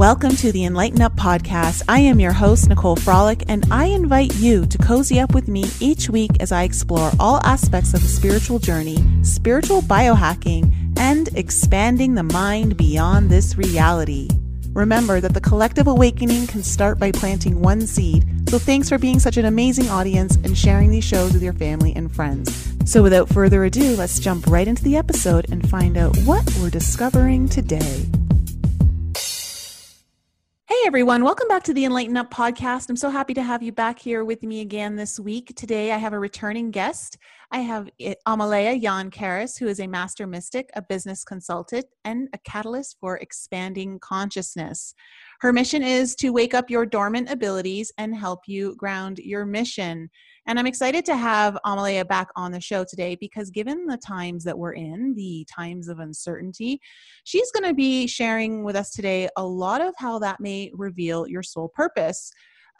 Welcome to the Enlighten Up podcast. I am your host, Nicole Frolick, and I invite you to cozy up with me each week as I explore all aspects of the spiritual journey, spiritual biohacking, and expanding the mind beyond this reality. Remember that the collective awakening can start by planting one seed. So thanks for being such an amazing audience and sharing these shows with your family and friends. So without further ado, let's jump right into the episode and find out what we're discovering today. Hey everyone, welcome back to the Enlighten Up podcast. I'm so happy to have you back here with me again this week. Today I have a returning guest. I have eh, Amelia Aeon Karris, who is a master mystic, a business consultant, and a catalyst for expanding consciousness. Her mission is to wake up your dormant abilities and help you ground your mission. And I'm excited to have Amelia back on the show today because, given the times that we're in, the times of uncertainty, she's going to be sharing with us today a lot of how that may reveal your soul purpose.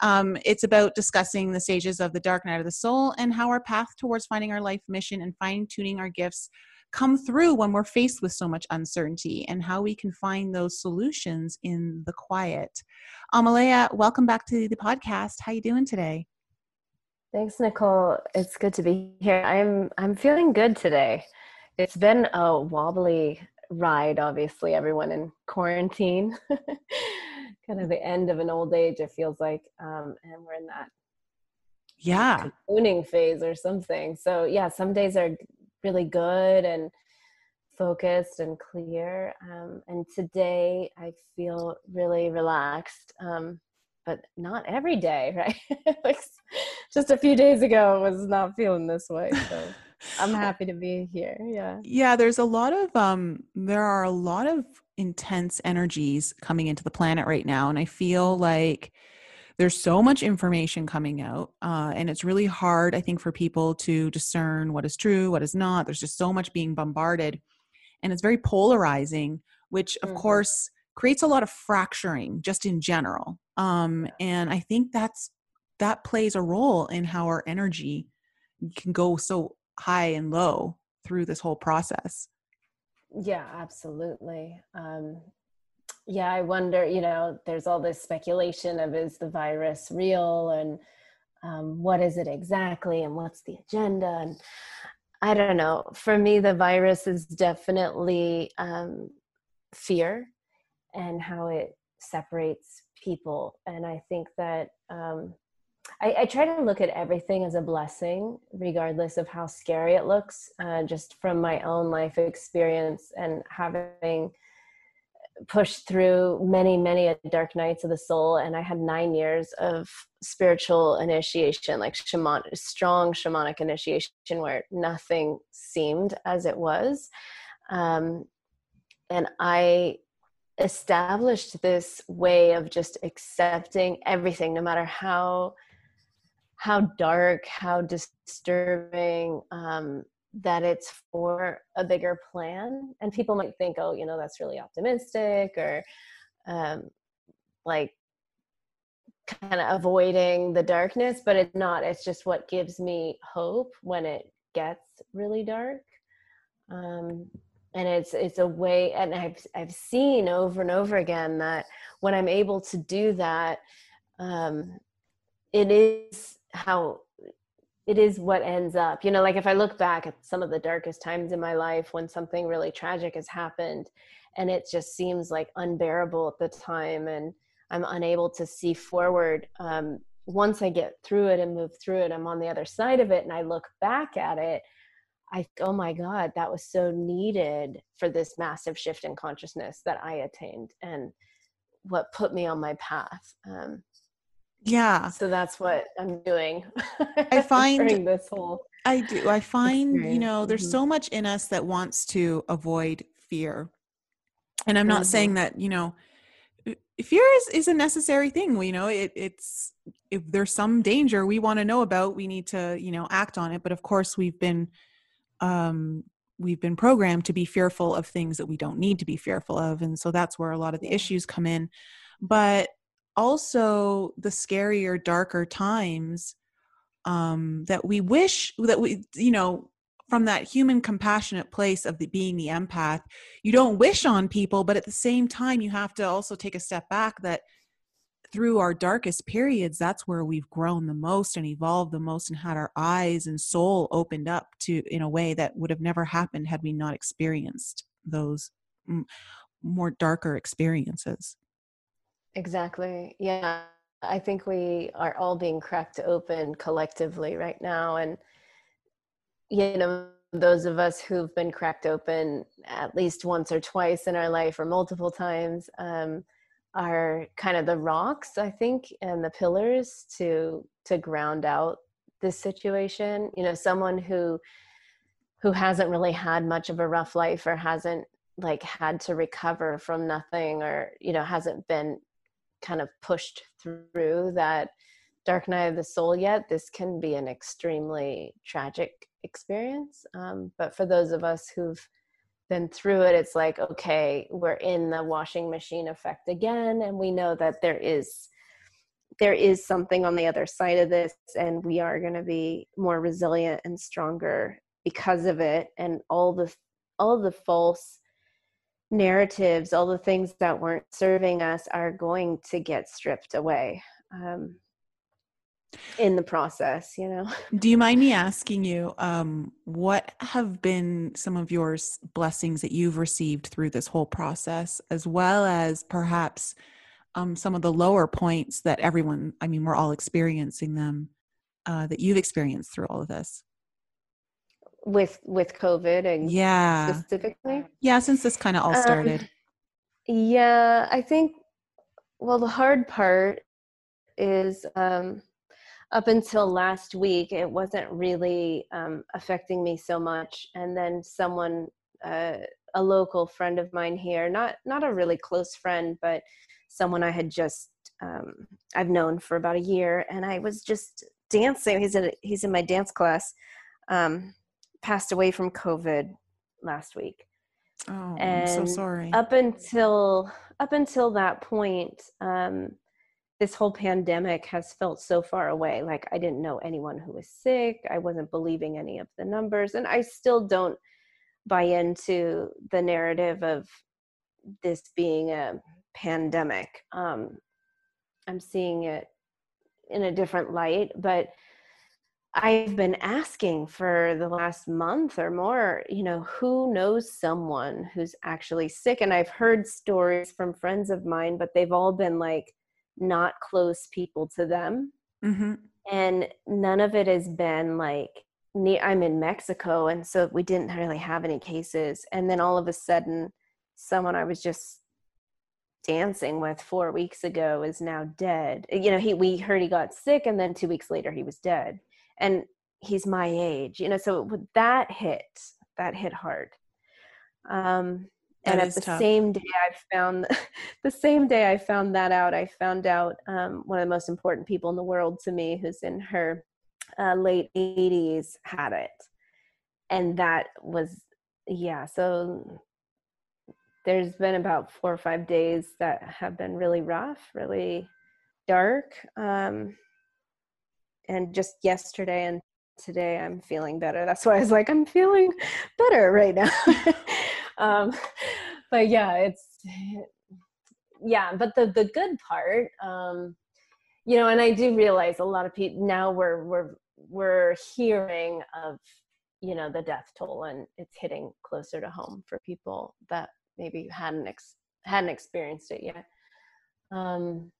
Um, it's about discussing the stages of the dark night of the soul and how our path towards finding our life mission and fine tuning our gifts come through when we're faced with so much uncertainty and how we can find those solutions in the quiet. Amelia, welcome back to the podcast. How are you doing today? Thanks, Nicole. It's good to be here. I'm I'm feeling good today. It's been a wobbly ride, obviously, everyone in quarantine. kind of the end of an old age, it feels like. Um, and we're in that yeah cocooning phase or something. So yeah, some days are really good and focused and clear. Um, and today I feel really relaxed. Um, but not every day, right? like just a few days ago I was not feeling this way. So I'm happy to be here. Yeah. Yeah, there's a lot of um there are a lot of intense energies coming into the planet right now and I feel like there's so much information coming out uh, and it's really hard i think for people to discern what is true what is not. There's just so much being bombarded and it's very polarizing which of mm-hmm. course creates a lot of fracturing just in general um, and i think that's that plays a role in how our energy can go so high and low through this whole process. Yeah absolutely um, yeah i wonder you know there's all this speculation of is the virus real? And um, what is it exactly? And what's the agenda? And i don't know. For me the virus is definitely um, fear and how it separates people. And I think that um, I, I, try to look at everything as a blessing, regardless of how scary it looks, uh, just from my own life experience and having pushed through many, many dark nights of the soul. And I had nine years of spiritual initiation, like shaman, strong shamanic initiation, where nothing seemed as it was. Um, and I established this way of just accepting everything no matter how how dark how disturbing um, that it's for a bigger plan and people might think oh you know that's really optimistic or um, like kind of avoiding the darkness but it's not it's just what gives me hope when it gets really dark. Um, and it's it's a way and i've i've seen over and over again that when i'm able to do that um it is how it is what ends up you know like if i look back at some of the darkest times in my life when something really tragic has happened and it just seems like unbearable at the time and i'm unable to see forward um, once i get through it and move through it i'm on the other side of it and i look back at it I oh my god that was so needed for this massive shift in consciousness that I attained and what put me on my path. Um, yeah. So that's what I'm doing. I find this whole I do. I find, experience. you know, there's mm-hmm. so much in us that wants to avoid fear. And I'm not mm-hmm. saying that, you know, fear is, is a necessary thing. You know, it, it's if there's some danger we want to know about, we need to, you know, act on it. But of course, we've been um, we've been programmed to be fearful of things that we don't need to be fearful of and so that's where a lot of the issues come in but also the scarier darker times um, that we wish that we you know from that human compassionate place of the being the empath you don't wish on people but at the same time you have to also take a step back that through our darkest periods that's where we've grown the most and evolved the most and had our eyes and soul opened up to in a way that would have never happened had we not experienced those more darker experiences exactly yeah i think we are all being cracked open collectively right now and you know those of us who've been cracked open at least once or twice in our life or multiple times um, are kind of the rocks i think and the pillars to to ground out this situation you know someone who who hasn't really had much of a rough life or hasn't like had to recover from nothing or you know hasn't been kind of pushed through that dark night of the soul yet this can be an extremely tragic experience. Um, but for those of us who've been through it it's like okay we're in the washing machine effect again and we know that there is there is something on the other side of this and we are going to be more resilient and stronger because of it. And all the all the false narratives all the things that weren't serving us are going to get stripped away um, in the process you know? Do you mind me asking you um, what have been some of your blessings that you've received through this whole process as well as perhaps um, some of the lower points that everyone i mean we're all experiencing them uh, that you've experienced through all of this with with covid and yeah specifically yeah since this kind of all started um, yeah i think well the hard part is um up until last week, it wasn't really um, affecting me so much. And then someone, uh, a local friend of mine here, not not a really close friend, but someone I had just um, I've known for about a year, and I was just dancing. He's in he's in my dance class. Um, passed away from COVID last week. Oh, and I'm so sorry. Up until up until that point, um, this whole pandemic has felt so far away. Like I didn't know anyone who was sick. I wasn't believing any of the numbers. And I still don't buy into the narrative of this being a pandemic. Um, I'm seeing it in a different light, but I've been asking for the last month or more, you know, who knows someone who's actually sick? And I've heard stories from friends of mine, but they've all been like, not close people to them. Mm-hmm. And none of it has been like, I'm in Mexico, and so we didn't really have any cases. And then all of a sudden, someone I was just dancing with four weeks ago is now dead. You know, he we heard he got sick, and then two weeks later he was dead. And he's my age, you know. So that hit, that hit hard. Um, and at the tough. same day i found the same day i found that out i found out um, one of the most important people in the world to me who's in her uh, late 80s had it and that was yeah so there's been about four or five days that have been really rough really dark um, and just yesterday and today i'm feeling better. That's why i was like i'm feeling better right now. Um, but yeah it's yeah but the the good part um, you know and i do realize a lot of people now we're we're we're hearing of you know the death toll and it's hitting closer to home for people that maybe hadn't ex- hadn't experienced it yet. Um,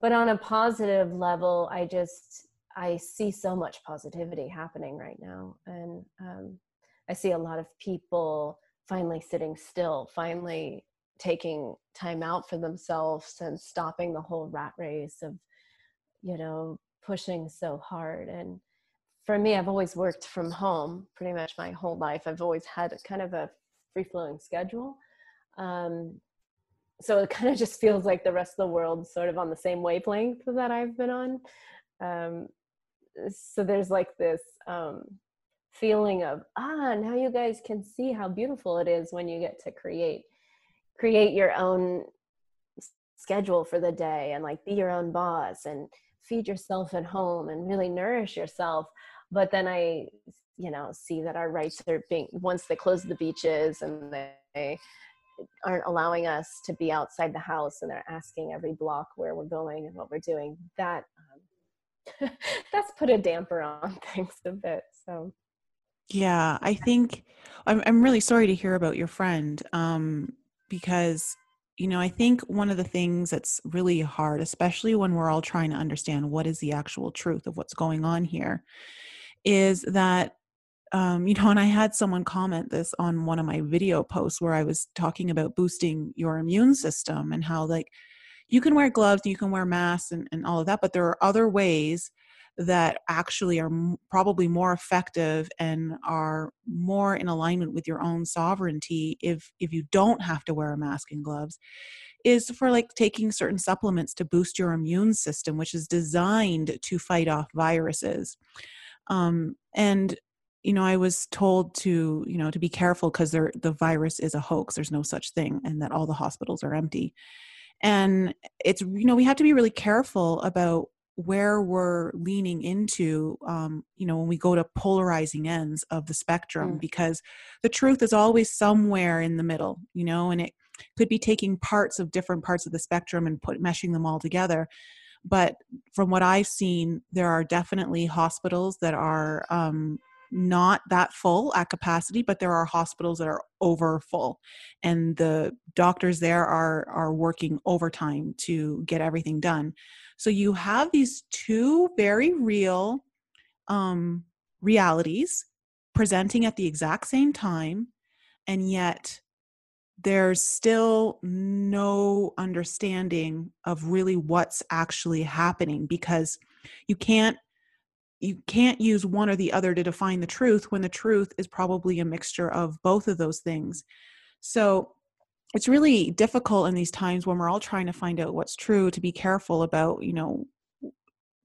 but on a positive level i just i see so much positivity happening right now and um, i see a lot of people finally sitting still, finally taking time out for themselves and stopping the whole rat race of, you know, pushing so hard. And for me, I've always worked from home pretty much my whole life. I've always had kind of a free flowing schedule. Um, so it kind of just feels like the rest of the world sort of on the same wavelength that I've been on. Um, so there's like this um, feeling of ah now you guys can see how beautiful it is when you get to create create your own schedule for the day and like be your own boss and feed yourself at home and really nourish yourself but then i you know see that our rights are being once they close the beaches and they aren't allowing us to be outside the house and they're asking every block where we're going and what we're doing that um, that's put a damper on things a bit so. Yeah i think i'm, I'm really sorry to hear about your friend um, because you know i think one of the things that's really hard especially when we're all trying to understand what is the actual truth of what's going on here is that um, you know, and I had someone comment this on one of my video posts where I was talking about boosting your immune system and how, like, you can wear gloves, you can wear masks, and, and all of that, but there are other ways that actually are probably more effective and are more in alignment with your own sovereignty if if you don't have to wear a mask and gloves is for like taking certain supplements to boost your immune system which is designed to fight off viruses. Um, and you know i was told to you know to be careful because the virus is a hoax there's no such thing and that all the hospitals are empty and it's you know we have to be really careful about where we're leaning into um, you know when we go to polarizing ends of the spectrum mm. because the truth is always somewhere in the middle you know and it could be taking parts of different parts of the spectrum and put meshing them all together but from what i've seen there are definitely hospitals that are um, not that full at capacity but there are hospitals that are over full. And the doctors there are are working overtime to get everything done. So you have these two very real um realities presenting at the exact same time and yet there's still no understanding of really what's actually happening because you can't you can't use one or the other to define the truth when the truth is probably a mixture of both of those things. So it's really difficult in these times when we're all trying to find out what's true to be careful about, you know,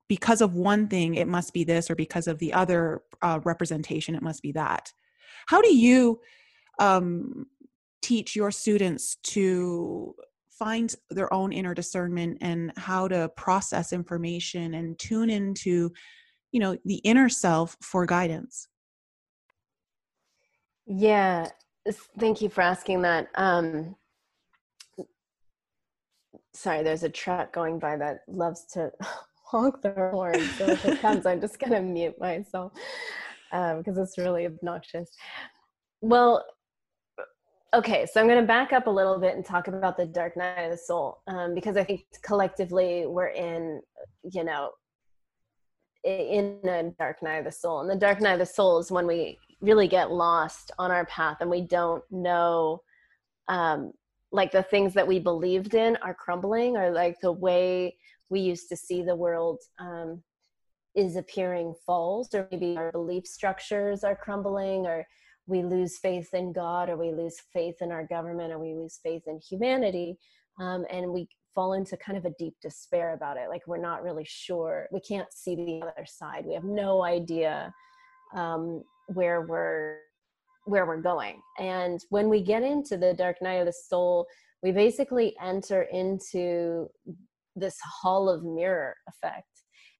because of one thing, it must be this, or because of the other uh, representation, it must be that. How do you um, teach your students to find their own inner discernment and how to process information and tune into you know the inner self for guidance. Yeah thank you for asking that. Um sorry there's a truck going by that loves to honk their horn so if it comes i'm just gonna mute myself because um, it's really obnoxious. Well okay so i'm going to back up a little bit and talk about the dark night of the soul um, because i think collectively we're in you know in the dark night of the soul. And the dark night of the soul is when we really get lost on our path and we don't know um, like the things that we believed in are crumbling or like the way we used to see the world um, is appearing false or maybe our belief structures are crumbling or we lose faith in god or we lose faith in our government or we lose faith in humanity um, and we fall into kind of a deep despair about it. Like we're not really sure. We can't see the other side. We have no idea um, where we're where we're going. And when we get into the dark night of the soul, we basically enter into this hall of mirror effect.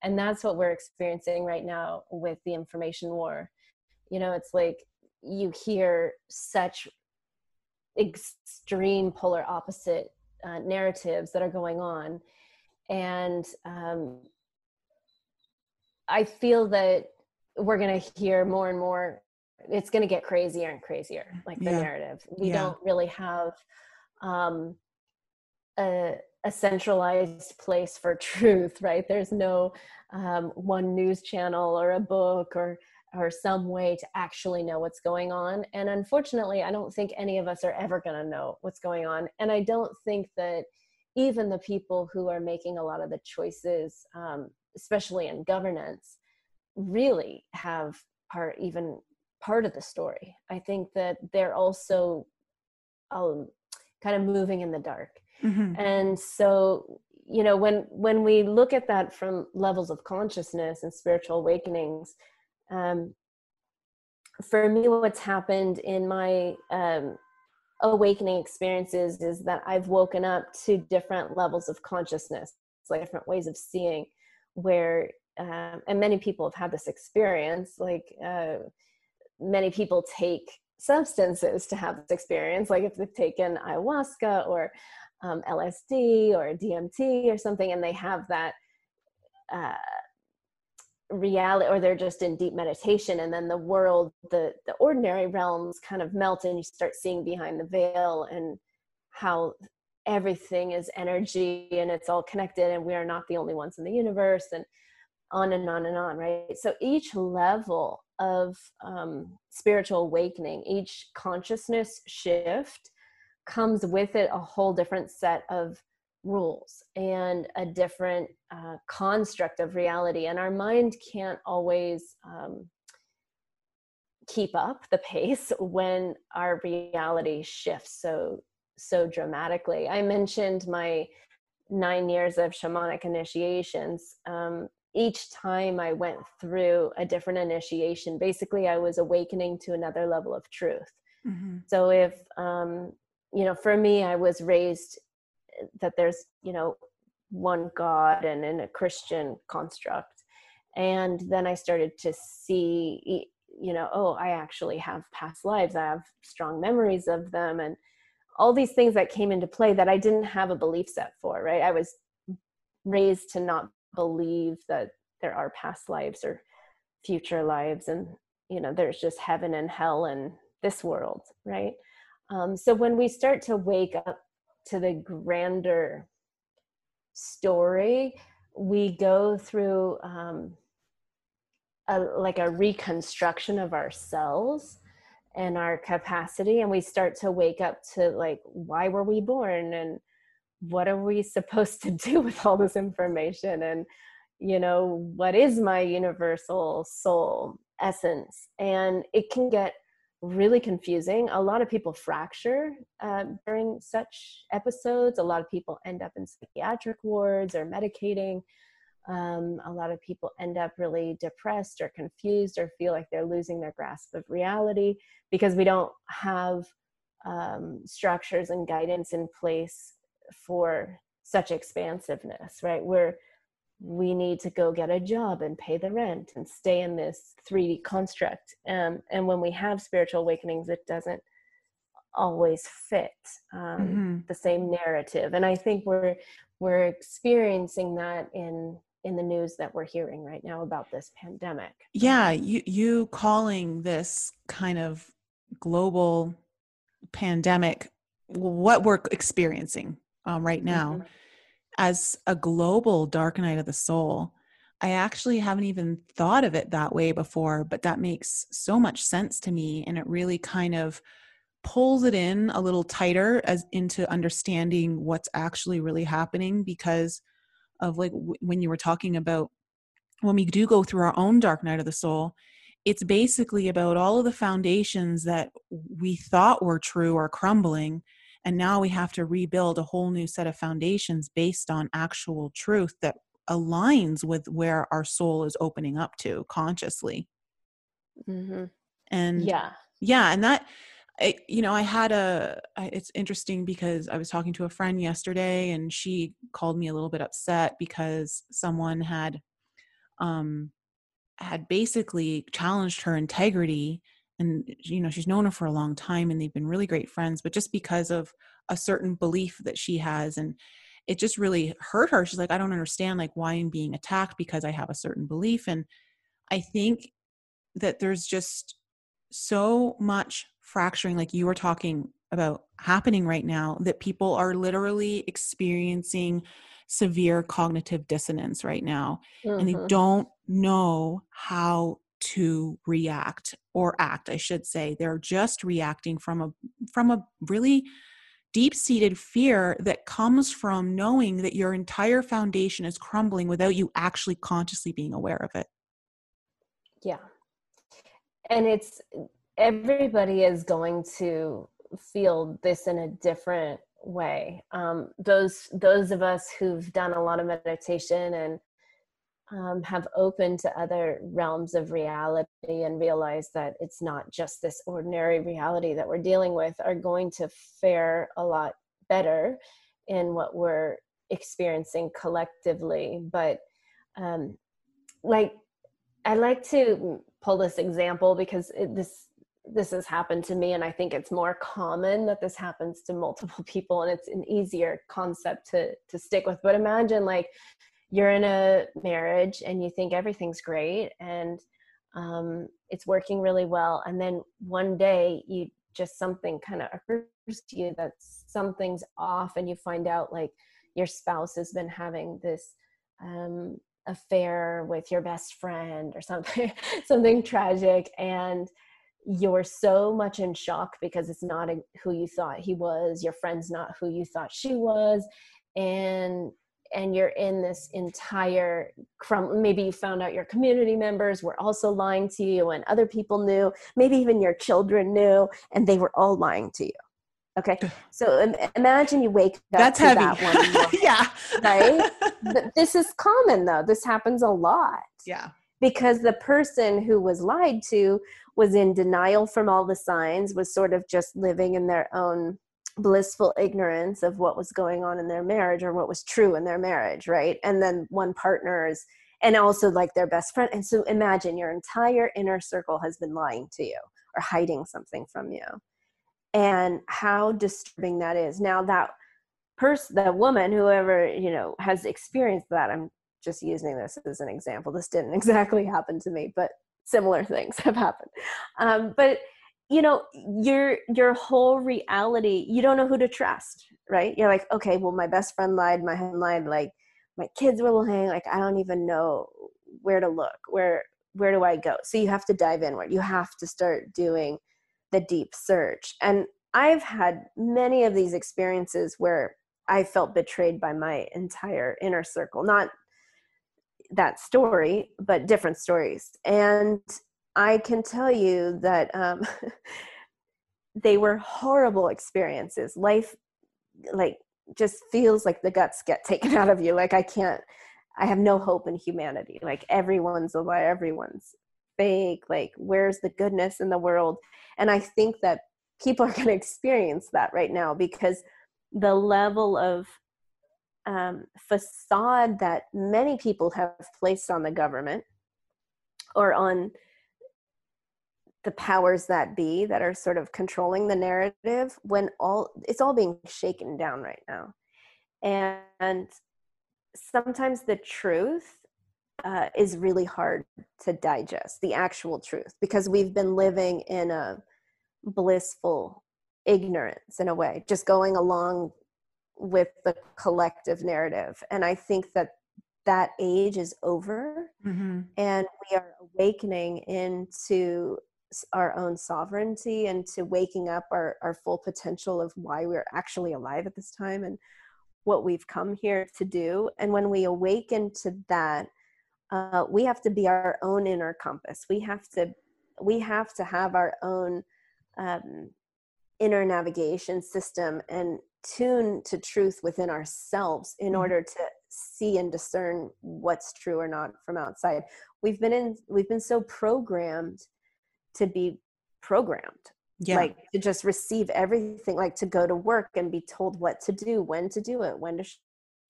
And that's what we're experiencing right now with the information war. You know, it's like you hear such extreme polar opposite uh, narratives that are going on and um, i feel that we're going to hear more and more it's going to get crazier and crazier like the yeah. narrative we yeah. don't really have um, a, a, centralized place for truth right there's no um, one news channel or a book or or some way to actually know what's going on. And unfortunately, I don't think any of us are ever going to know what's going on. And I don't think that even the people who are making a lot of the choices, um, especially in governance, really have part even part of the story. I think that they're also um, kind of moving in the dark. Mm-hmm. And so, you know, when when we look at that from levels of consciousness and spiritual awakenings, um, for me what's happened in my um, awakening experiences is that i've woken up to different levels of consciousness like different ways of seeing where um, and many people have had this experience like uh, many people take substances to have this experience like if they've taken ayahuasca or um, lsd or dmt or something and they have that uh, reality or they're just in deep meditation and then the world the the ordinary realms kind of melt and you start seeing behind the veil and how everything is energy and it's all connected and we are not the only ones in the universe and on and on and on right? So each level of um, spiritual awakening each consciousness shift comes with it a whole different set of rules and a different uh, construct of reality and our mind can't always um, keep up the pace when our reality shifts so so dramatically. I mentioned my nine years of shamanic initiations. Um, each time i went through a different initiation basically i was awakening to another level of truth. Mm-hmm. so if um, you know for me i was raised that there's you know one god and in a christian construct. And then i started to see you know oh i actually have past lives. I have strong memories of them and all these things that came into play that i didn't have a belief set for right? I was raised to not believe that there are past lives or future lives and you know there's just heaven and hell and this world right? Um, so when we start to wake up to the grander story we go through um, a, like a reconstruction of ourselves and our capacity and we start to wake up to like why were we born and what are we supposed to do with all this information and you know what is my universal soul essence? And it can get really confusing. A lot of people fracture uh, during such episodes. A lot of people end up in psychiatric wards or medicating. Um, a lot of people end up really depressed or confused or feel like they're losing their grasp of reality because we don't have um, structures and guidance in place for such expansiveness, right? We're we need to go get a job and pay the rent and stay in this 3D construct. Um, and when we have spiritual awakenings, it doesn't always fit um, mm-hmm. the same narrative. And I think we're we're experiencing that in in the news that we're hearing right now about this pandemic. Yeah, you you calling this kind of global pandemic what we're experiencing um, right now. Mm-hmm as a global dark night of the soul. I actually haven't even thought of it that way before, but that makes so much sense to me. And it really kind of pulls it in a little tighter as into understanding what's actually really happening because of like w- when you were talking about when we do go through our own dark night of the soul it's basically about all of the foundations that we thought were true are crumbling and now we have to rebuild a whole new set of foundations based on actual truth that aligns with where our soul is opening up to consciously mm-hmm. and yeah yeah and that I, you know i had a it's interesting because i was talking to a friend yesterday and she called me a little bit upset because someone had um had basically challenged her integrity and you know she's known her for a long time and they've been really great friends but just because of a certain belief that she has and it just really hurt her she's like i don't understand like why i'm being attacked because i have a certain belief and i think that there's just so much fracturing like you were talking about happening right now that people are literally experiencing severe cognitive dissonance right now mm-hmm. and they mm-hmm. don't know how to react or act i should say. They're just reacting from a from a really deep-seated fear that comes from knowing that your entire foundation is crumbling without you actually consciously being aware of it. Yeah. And it's everybody is going to feel this in a different way. Um, those those of us who've done a lot of meditation and um, have opened to other realms of reality and realize that it's not just this ordinary reality that we're dealing with are going to fare a lot better in what we're experiencing collectively. But um, like I like to pull this example because it, this this has happened to me and i think it's more common that this happens to multiple people and it's an easier concept to to stick with. But imagine like you're in a marriage and you think everything's great and um, it's working really well and then one day you just something kind of occurs to you that something's off and you find out like your spouse has been having this um, affair with your best friend or something something tragic and you're so much in shock because it's not a, who you thought he was your friend's not who you thought she was and and you're in this entire crum maybe you found out your community members were also lying to you and other people knew maybe even your children knew and they were all lying to you okay? So imagine you wake up that's heavy. that one yeah. right? But this is common though. This happens a lot. Yeah. Because the person who was lied to was in denial from all the signs, was sort of just living in their own blissful ignorance of what was going on in their marriage or what was true in their marriage, right? And then one partner's and also like their best friend. And so imagine your entire inner circle has been lying to you or hiding something from you. And how disturbing that is. Now that person that woman, whoever, you know, has experienced that, I'm just using this as an example. This didn't exactly happen to me, but similar things have happened um, but you know your your whole reality you don't know who to trust right? You're like okay well my best friend lied my husband lied like my kids were lying like i don't even know where to look where where do i go? So you have to dive inward. You have to start doing the deep search. And i've had many of these experiences where i felt betrayed by my entire inner circle. Not that story, but different stories. And I can tell you that um, they were horrible experiences. Life, like, just feels like the guts get taken out of you. Like, I can't, I have no hope in humanity. Like, everyone's a lie, everyone's fake. Like, where's the goodness in the world? And I think that people are going to experience that right now because the level of um, facade that many people have placed on the government or on the powers that be that are sort of controlling the narrative when all it's all being shaken down right now and sometimes the truth uh, is really hard to digest the actual truth because we've been living in a blissful ignorance in a way just going along with the collective narrative and i think that that age is over mm-hmm. and we are awakening into our own sovereignty and to waking up our, our full potential of why we're actually alive at this time and what we've come here to do. And when we awaken to that uh, we have to be our own inner compass. We have to we have to have our own um, inner navigation system and tune to truth within ourselves in mm-hmm. order to see and discern what's true or not from outside. We've been in we've been so programmed to be programmed yeah. like to just receive everything like to go to work and be told what to do when to do it when to sh-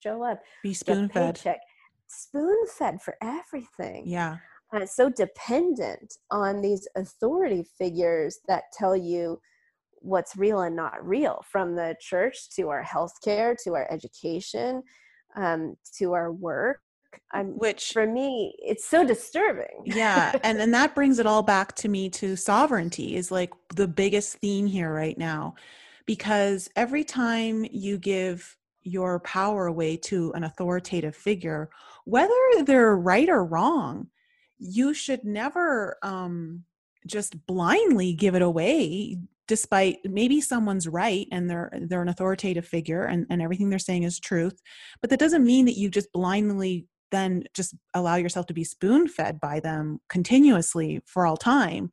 show up be spoon fed spoon fed for everything. Yeah. Uh, so dependent on these authority figures that tell you what's real and not real from the church to our healthcare to our education um, to our work I'm, which for me it's so disturbing. Yeah and and that brings it all back to me to sovereignty is like the biggest theme here right now because every time you give your power away to an authoritative figure whether they're right or wrong you should never um just blindly give it away despite maybe someone's right and they're they're an authoritative figure and, and everything they're saying is truth but that doesn't mean that you just blindly then just allow yourself to be spoon fed by them continuously for all time.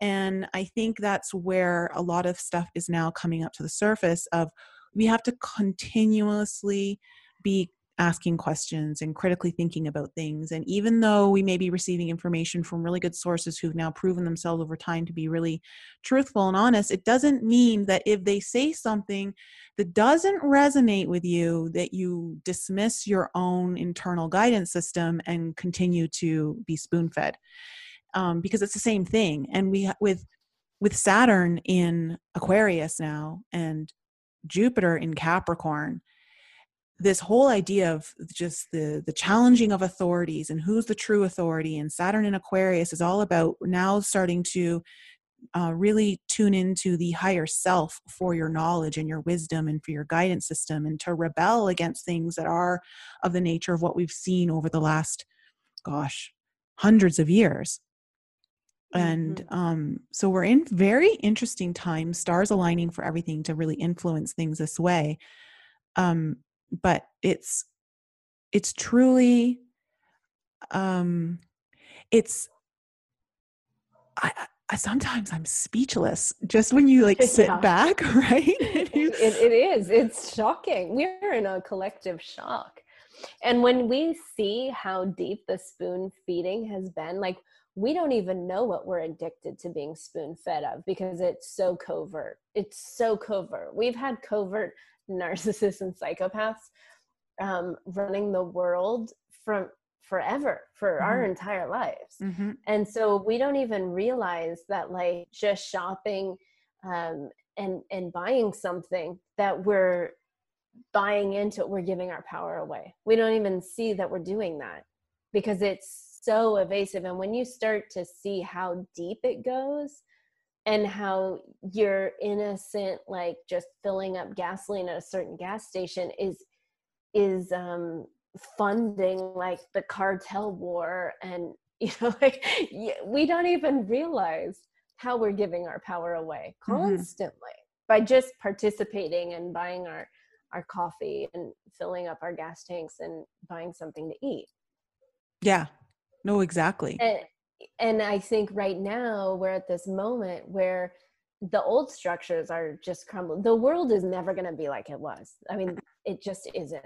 And i think that's where a lot of stuff is now coming up to the surface of we have to continuously be asking questions and critically thinking about things. And even though we may be receiving information from really good sources who've now proven themselves over time to be really truthful and honest, it doesn't mean that if they say something that doesn't resonate with you, that you dismiss your own internal guidance system and continue to be spoon fed. Um, because it's the same thing. And we, with, with Saturn in Aquarius now and Jupiter in Capricorn, this whole idea of just the the challenging of authorities and who's the true authority and saturn in aquarius is all about now starting to uh, really tune into the higher self for your knowledge and your wisdom and for your guidance system and to rebel against things that are of the nature of what we've seen over the last gosh hundreds of years and mm-hmm. um, so we're in very interesting times stars aligning for everything to really influence things this way um, but it's it's truly um it's I, I sometimes I'm speechless just when you like sit yeah. back, right? it, it is. It's shocking. We're in a collective shock. And when we see how deep the spoon feeding has been, like we don't even know what we're addicted to being spoon fed of because it's so covert. It's so covert. We've had covert narcissists and psychopaths um, running the world from forever for mm-hmm. our entire lives mm-hmm. and so we don't even realize that like just shopping um, and and buying something that we're buying into we're giving our power away we don't even see that we're doing that because it's so evasive and when you start to see how deep it goes and how your innocent like just filling up gasoline at a certain gas station is is um funding like the cartel war and you know like we don't even realize how we're giving our power away mm-hmm. constantly mm-hmm. by just participating and buying our our coffee and filling up our gas tanks and buying something to eat yeah no exactly and, and I think right now we're at this moment where the old structures are just crumbling. The world is never going to be like it was. I mean, it just isn't.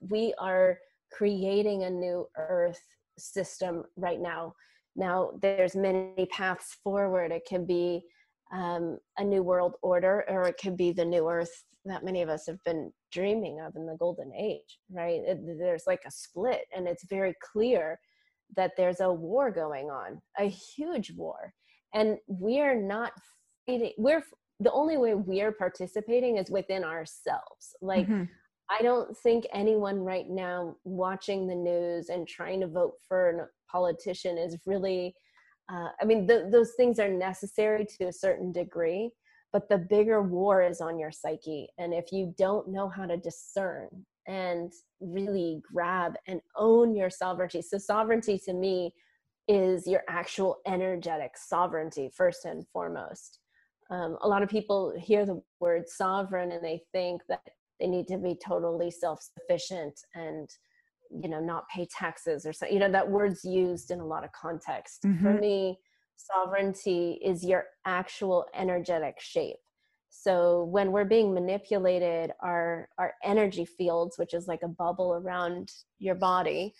We are creating a new earth system right now. Now, there's many paths forward. It can be um, a new world order, or it could be the new earth that many of us have been dreaming of in the golden age, right? It, there's like a split, and it's very clear that there's a war going on, a huge war. And we are not fighting, we're the only way we're participating is within ourselves. Like, mm-hmm. I don't think anyone right now watching the news and trying to vote for a politician is really, uh, I mean, the, those things are necessary to a certain degree, but the bigger war is on your psyche. And if you don't know how to discern and really grab and own your sovereignty. So, sovereignty to me is your actual energetic sovereignty, first and foremost. Um, a lot of people hear the word sovereign and they think that they need to be totally self-sufficient and you know not pay taxes or so you know that word's used in a lot of context mm-hmm. for me sovereignty is your actual energetic shape so when we're being manipulated our our energy fields which is like a bubble around your body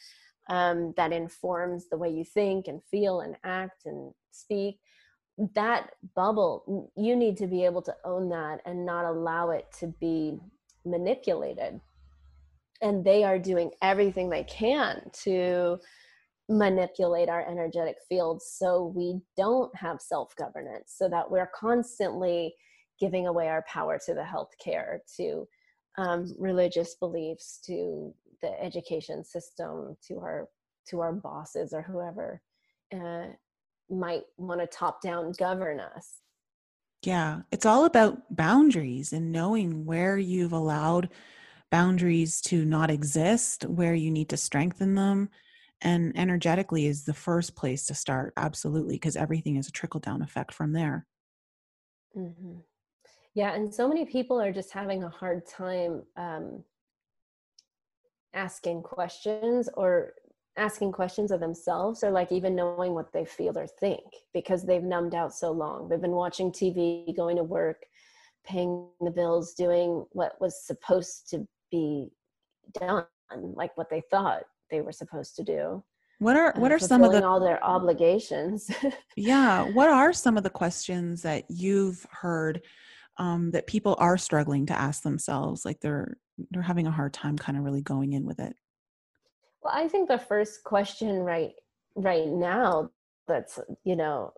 um, that informs the way you think and feel and act and speak that bubble you need to be able to own that and not allow it to be manipulated. And they are doing everything they can to manipulate our energetic fields so we don't have self-governance so that we're constantly giving away our power to the healthcare, to um, religious beliefs, to the education system, to our to our bosses or whoever uh, might want to top down govern us. Yeah, it's all about boundaries and knowing where you've allowed boundaries to not exist, where you need to strengthen them. And energetically is the first place to start, absolutely, because everything is a trickle down effect from there. Mm-hmm. Yeah, and so many people are just having a hard time um, asking questions or asking questions of themselves or like even knowing what they feel or think because they've numbed out so long. They've been watching TV, going to work, paying the bills, doing what was supposed to be done like what they thought they were supposed to do what are what uh, are some of the all their obligations yeah what are some of the questions that you've heard um, that people are struggling to ask themselves like they're they're having a hard time kind of really going in with it well i think the first question right right now that's you know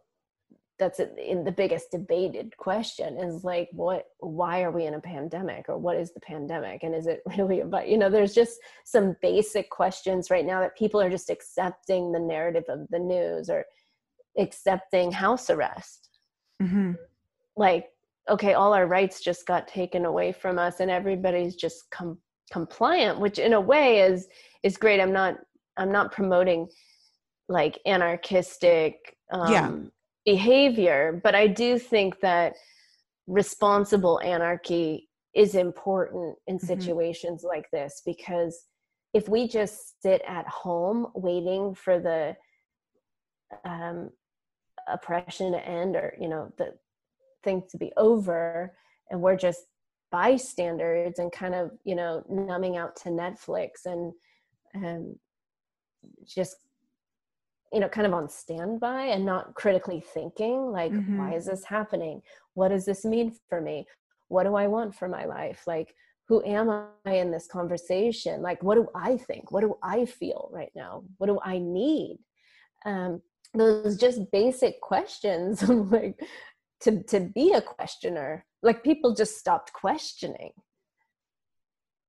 that's in the biggest debated question is like what why are we in a pandemic or what is the pandemic and is it really about you know there's just some basic questions right now that people are just accepting the narrative of the news or accepting house arrest mm-hmm. like okay all our rights just got taken away from us and everybody's just com- compliant which in a way is is great i'm not i'm not promoting like anarchistic um, yeah behavior but i do think that responsible anarchy is important in mm-hmm. situations mm-hmm. like this because if we just sit at home waiting for the um, oppression to end or you know the thing to be over and we're just bystanders and kind of you know numbing out to netflix and um, just you know kind of on standby and not critically thinking like mm-hmm. why is this happening? What does this mean for me? What do i want for my life? Like who am i in this conversation? Like what do i think? What do i feel right now? What do i need? Um those just basic questions like to to be a questioner like people just stopped questioning.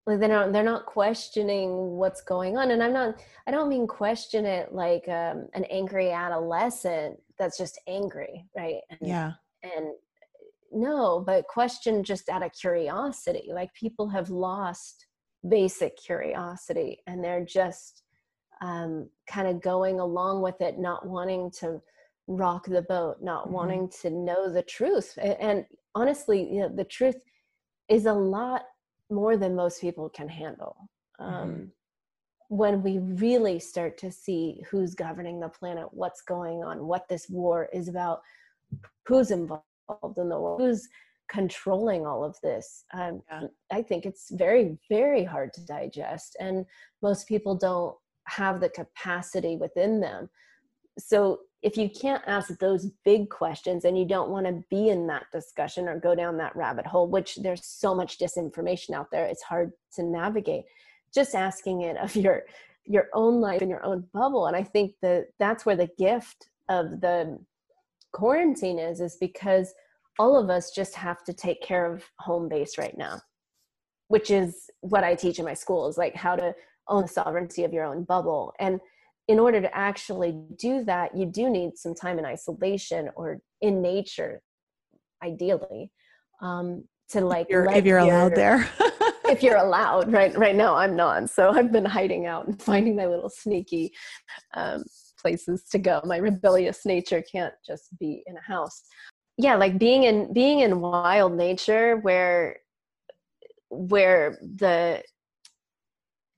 Like they're not they're not questioning what's going on and i'm not i don't mean question it like um, an angry adolescent that's just angry right? And, yeah. and no but question just out of curiosity. Like people have lost basic curiosity and they're just um, kind of going along with it not wanting to rock the boat not mm-hmm. wanting to know the truth and, honestly you know the truth is a lot more than most people can handle. Um, mm-hmm. When we really start to see who's governing the planet, what's going on, what this war is about, who's involved in the war, who's controlling all of this, um, yeah. I think it's very, very hard to digest. And most people don't have the capacity within them. So if you can't ask those big questions and you don't want to be in that discussion or go down that rabbit hole which there's so much disinformation out there it's hard to navigate just asking it of your your own life and your own bubble. And i think that that's where the gift of the quarantine is is because all of us just have to take care of home base right now which is what i teach in my school is like how to own the sovereignty of your own bubble. And in order to actually do that, you do need some time in isolation or in nature, ideally, um, to like if you're, if you're allowed there. if you're allowed, right? Right now, I'm not. So I've been hiding out and finding my little sneaky um, places to go. My rebellious nature can't just be in a house. Yeah, like being in being in wild nature where where the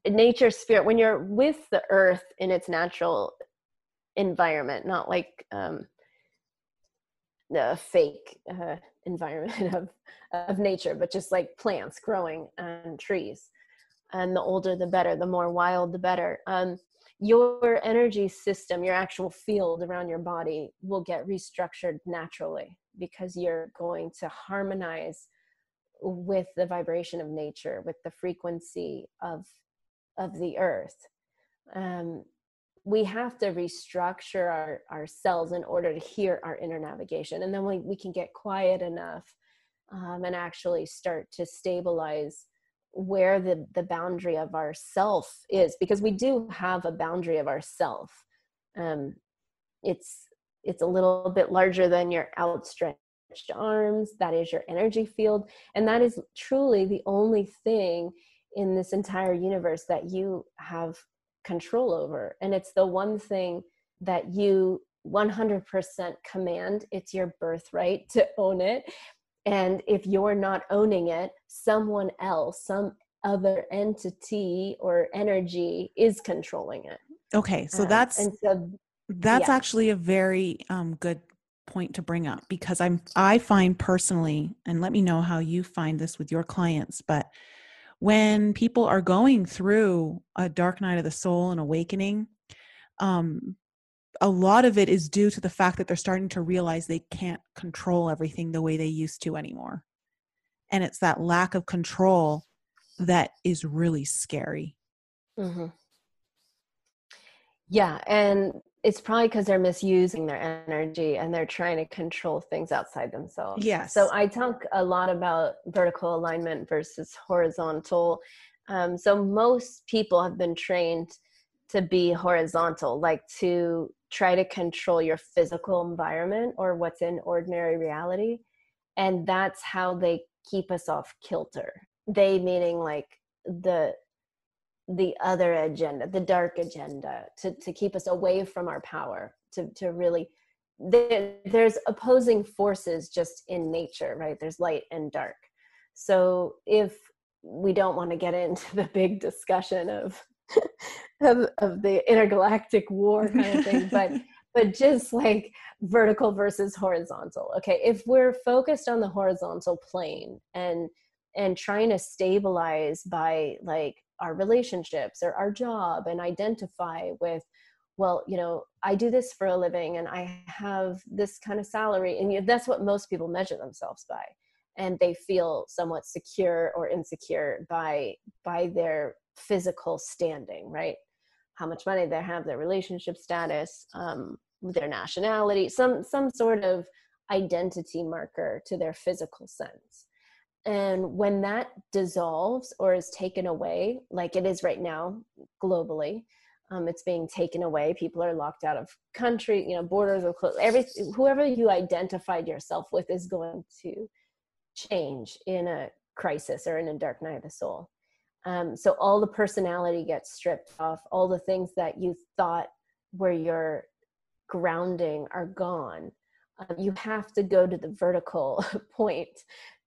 nature spirit when you're with the earth in its natural environment not like um the fake uh, environment of of nature but just like plants growing and trees. And the older the better the more wild the better. Um your energy system your actual field around your body will get restructured naturally because you're going to harmonize with the vibration of nature with the frequency of of the earth. Um, we have to restructure our, our cells in order to hear our inner navigation. And then we, we can get quiet enough um, and actually start to stabilize where the, the boundary of our self is, because we do have a boundary of ourself. Um, it's, it's a little bit larger than your outstretched arms. That is your energy field. And that is truly the only thing in this entire universe that you have control over. And it's the one thing that you 100% command. It's your birthright to own it. And if you're not owning it someone else some other entity or energy is controlling it. Okay so um, that's and so that's yeah. actually a very um, good point to bring up because i'm i find personally and let me know how you find this with your clients but when people are going through a dark night of the soul and awakening um, a lot of it is due to the fact that they're starting to realize they can't control everything the way they used to anymore and it's that lack of control that is really scary mm-hmm. yeah and it's probably because they're misusing their energy and they're trying to control things outside themselves. Yes. So I talk a lot about vertical alignment versus horizontal. Um, so most people have been trained to be horizontal, like to try to control your physical environment or what's in ordinary reality. And that's how they keep us off kilter. They meaning like the the other agenda, the dark agenda, to, to keep us away from our power, to, to really, there, there's opposing forces just in nature, right? There's light and dark. So if we don't want to get into the big discussion of, of, of the intergalactic war kind of thing, but but just like vertical versus horizontal. Okay, if we're focused on the horizontal plane and and trying to stabilize by like our relationships or our job and identify with well you know i do this for a living and i have this kind of salary and that's what most people measure themselves by. And they feel somewhat secure or insecure by by their physical standing right? How much money they have their relationship status um, their nationality some some sort of identity marker to their physical sense and when that dissolves or is taken away, like it is right now globally, um, it's being taken away. People are locked out of country, you know, borders are closed. Every whoever you identified yourself with is going to change in a crisis or in a dark night of the soul. Um, so all the personality gets stripped off. All the things that you thought were your grounding are gone. Um, you have to go to the vertical point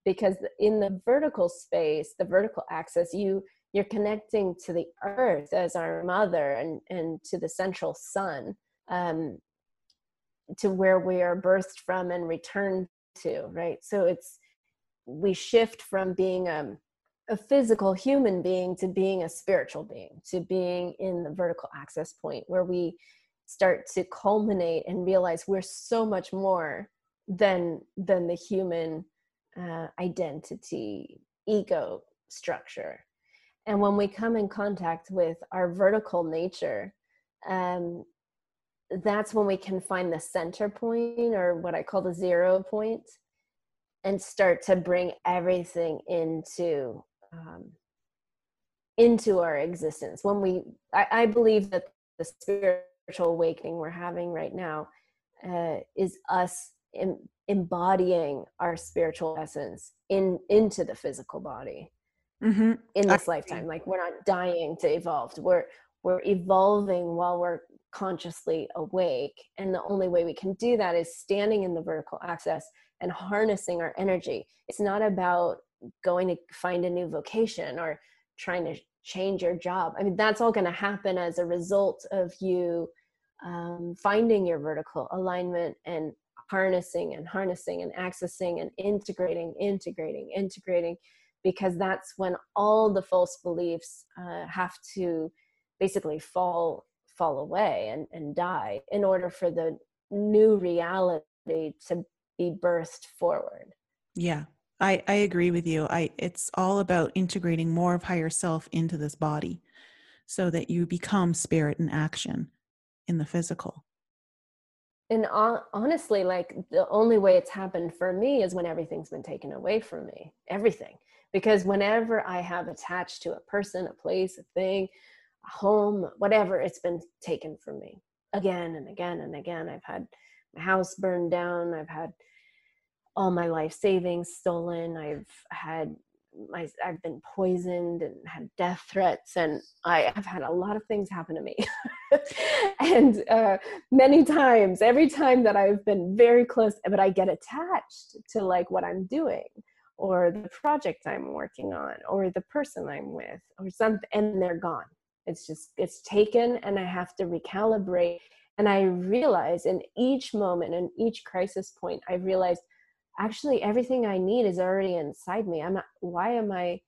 because in the vertical space the vertical axis you you're connecting to the earth as our mother and and to the central sun um to where we are birthed from and returned to right? So it's we shift from being um, a physical human being to being a spiritual being to being in the vertical access point where we start to culminate and realize we're so much more than than the human uh, identity, ego structure. And when we come in contact with our vertical nature, um, that's when we can find the center point or what I call the zero point and start to bring everything into um, into our existence when we I, I, believe that the spiritual awakening we're having right now uh, is us in, embodying our spiritual essence in into the physical body mm-hmm. in this I lifetime like we're not dying to evolve. We're we're evolving while we're consciously awake. And the only way we can do that is standing in the vertical axis and harnessing our energy. It's not about going to find a new vocation or trying to change your job. I mean that's all going to happen as a result of you um, finding your vertical alignment and harnessing and harnessing and accessing and integrating, integrating, integrating, because that's when all the false beliefs uh, have to basically fall fall away and, and die in order for the new reality to be birthed forward. Yeah. I, I agree with you. I it's all about integrating more of higher self into this body so that you become spirit in action in the physical and honestly like the only way it's happened for me is when everything's been taken away from me everything. Because whenever i have attached to a person a place a thing a home whatever it's been taken from me again and again and again. I've had my house burned down. I've had all my life savings stolen. I've had my I've been poisoned and had death threats, and I have had a lot of things happen to me. and uh, many times, every time that I've been very close, but I get attached to like what I'm doing, or the project I'm working on, or the person I'm with, or something, and they're gone. It's just it's taken, and I have to recalibrate. And I realize in each moment, in each crisis point, I realize actually everything i need is already inside me. I'm not why am i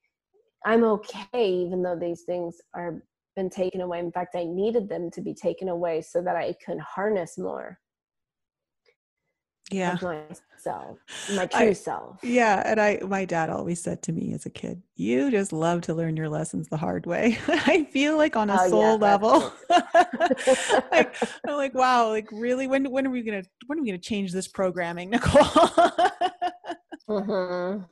i'm okay even though these things are been taken away. In fact i needed them to be taken away so that i can harness more yeah. myself my true I, self. Yeah and i my dad always said to me as a kid you just love to learn your lessons the hard way. I feel like on a oh, soul yeah, level. like, i'm like wow like really? When when are we gonna when are we gonna change this programming nicole? Mm-hmm.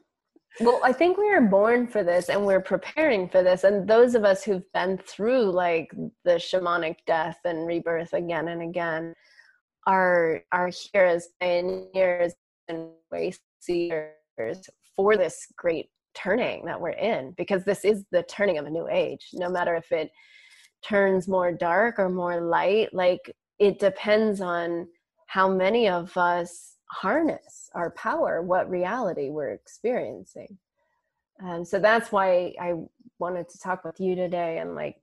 well i think we are born for this and we're preparing for this and those of us who've been through like the shamanic death and rebirth again and again are are here as pioneers and way seers for this great turning that we're in because this is the turning of a new age. No matter if it turns more dark or more light like it depends on how many of us harness our power what reality we're experiencing. And so that's why i wanted to talk with you today and like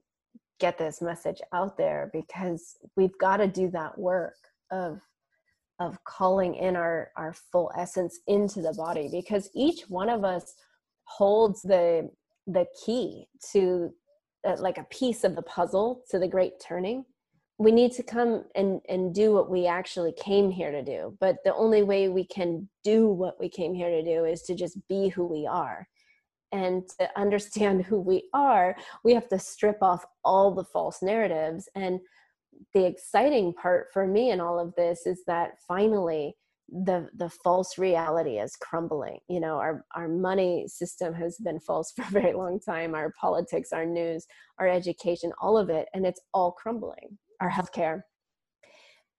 get this message out there because we've got to do that work of of calling in our our full essence into the body because each one of us holds the the key to uh, like a piece of the puzzle to the great turning. We need to come and and do what we actually came here to do but the only way we can do what we came here to do is to just be who we are. And to understand who we are we have to strip off all the false narratives and the exciting part for me in all of this is that finally the the false reality is crumbling. You know our our money system has been false for a very long time. Our politics our news our education all of it and it's all crumbling. Our healthcare.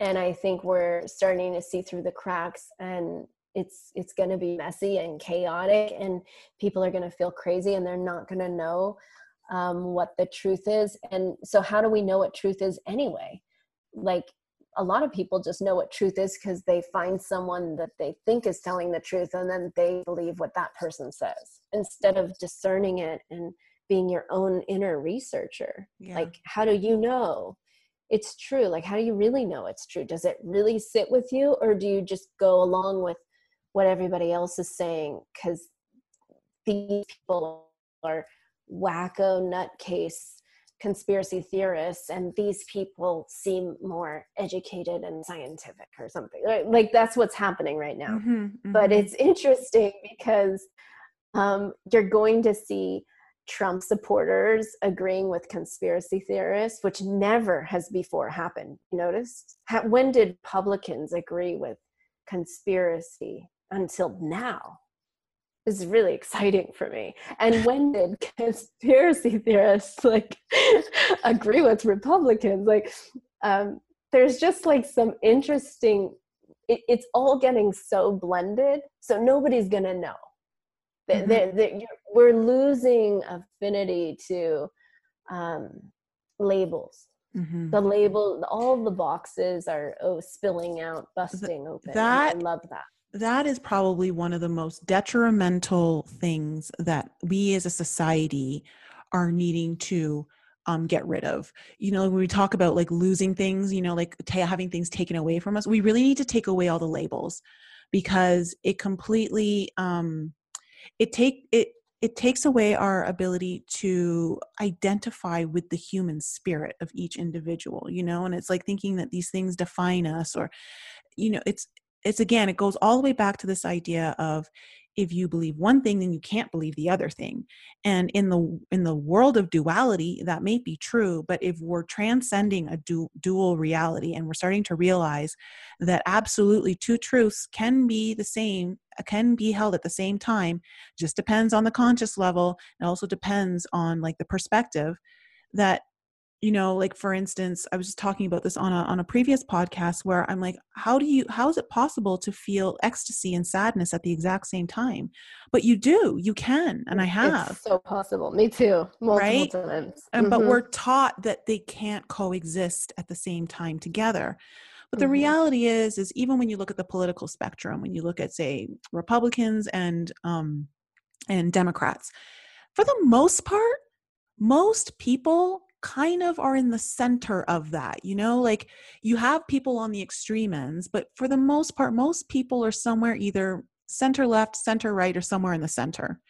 And i think we're starting to see through the cracks and it's it's going to be messy and chaotic and people are going to feel crazy and they're not going to know um, what the truth is. And so, how do we know what truth is anyway? Like, a lot of people just know what truth is because they find someone that they think is telling the truth and then they believe what that person says instead of discerning it and being your own inner researcher. Yeah. Like, how do you know? It's true. Like, how do you really know it's true? Does it really sit with you, or do you just go along with what everybody else is saying? Because these people are wacko nutcase conspiracy theorists and these people seem more educated and scientific or something. Like that's what's happening right now. Mm-hmm, mm-hmm. but it's interesting because um, you're going to see trump supporters agreeing with conspiracy theorists which never has before happened. You noticed? When did republicans agree with conspiracy until now is really exciting for me. And when did conspiracy theorists like agree with Republicans? Like, um, there's just like some interesting. It, it's all getting so blended, so nobody's gonna know. Mm-hmm. They're, they're, we're losing affinity to um, labels. Mm-hmm. The label, all the boxes are oh spilling out, busting open. That I love that that is probably one of the most detrimental things that we as a society are needing to um, get rid of. You know, when we talk about like losing things, you know, like t- having things taken away from us, we really need to take away all the labels because it completely um, it take it it takes away our ability to identify with the human spirit of each individual you know and it's like thinking that these things define us or you know it's it's again it goes all the way back to this idea of if you believe one thing then you can't believe the other thing. And in the in the world of duality that may be true but if we're transcending a du- dual reality and we're starting to realize that absolutely two truths can be the same can be held at the same time just depends on the conscious level it also depends on like the perspective that you know like for instance i was just talking about this on a on a previous podcast where i'm like how do you how is it possible to feel ecstasy and sadness at the exact same time but you do you can and i have it's so possible me too multiple right? times and, mm-hmm. but we're taught that they can't coexist at the same time together but the mm-hmm. reality is is even when you look at the political spectrum when you look at say republicans and um and democrats for the most part most people kind of are in the center of that you know like you have people on the extreme ends but for the most part most people are somewhere either center left center right or somewhere in the center.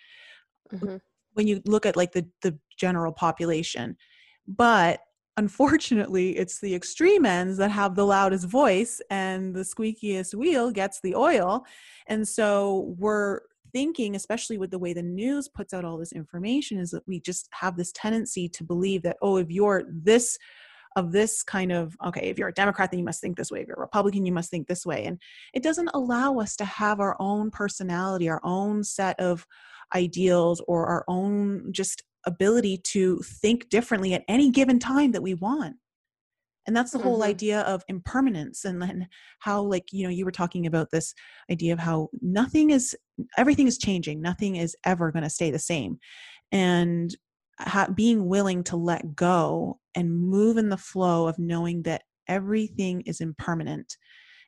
Mm-hmm. when you look at like the the general population. But unfortunately it's the extreme ends that have the loudest voice and the squeakiest wheel gets the oil. And so we're thinking especially with the way the news puts out all this information is that we just have this tendency to believe that oh if you're this of this kind of okay if you're a democrat then you must think this way. If you're a republican you must think this way. And it doesn't allow us to have our own personality our own set of ideals or our own just ability to think differently at any given time that we want and that's the whole mm-hmm. idea of impermanence and then how like you know you were talking about this idea of how nothing is everything is changing. Nothing is ever going to stay the same. And ha- being willing to let go and move in the flow of knowing that everything is impermanent.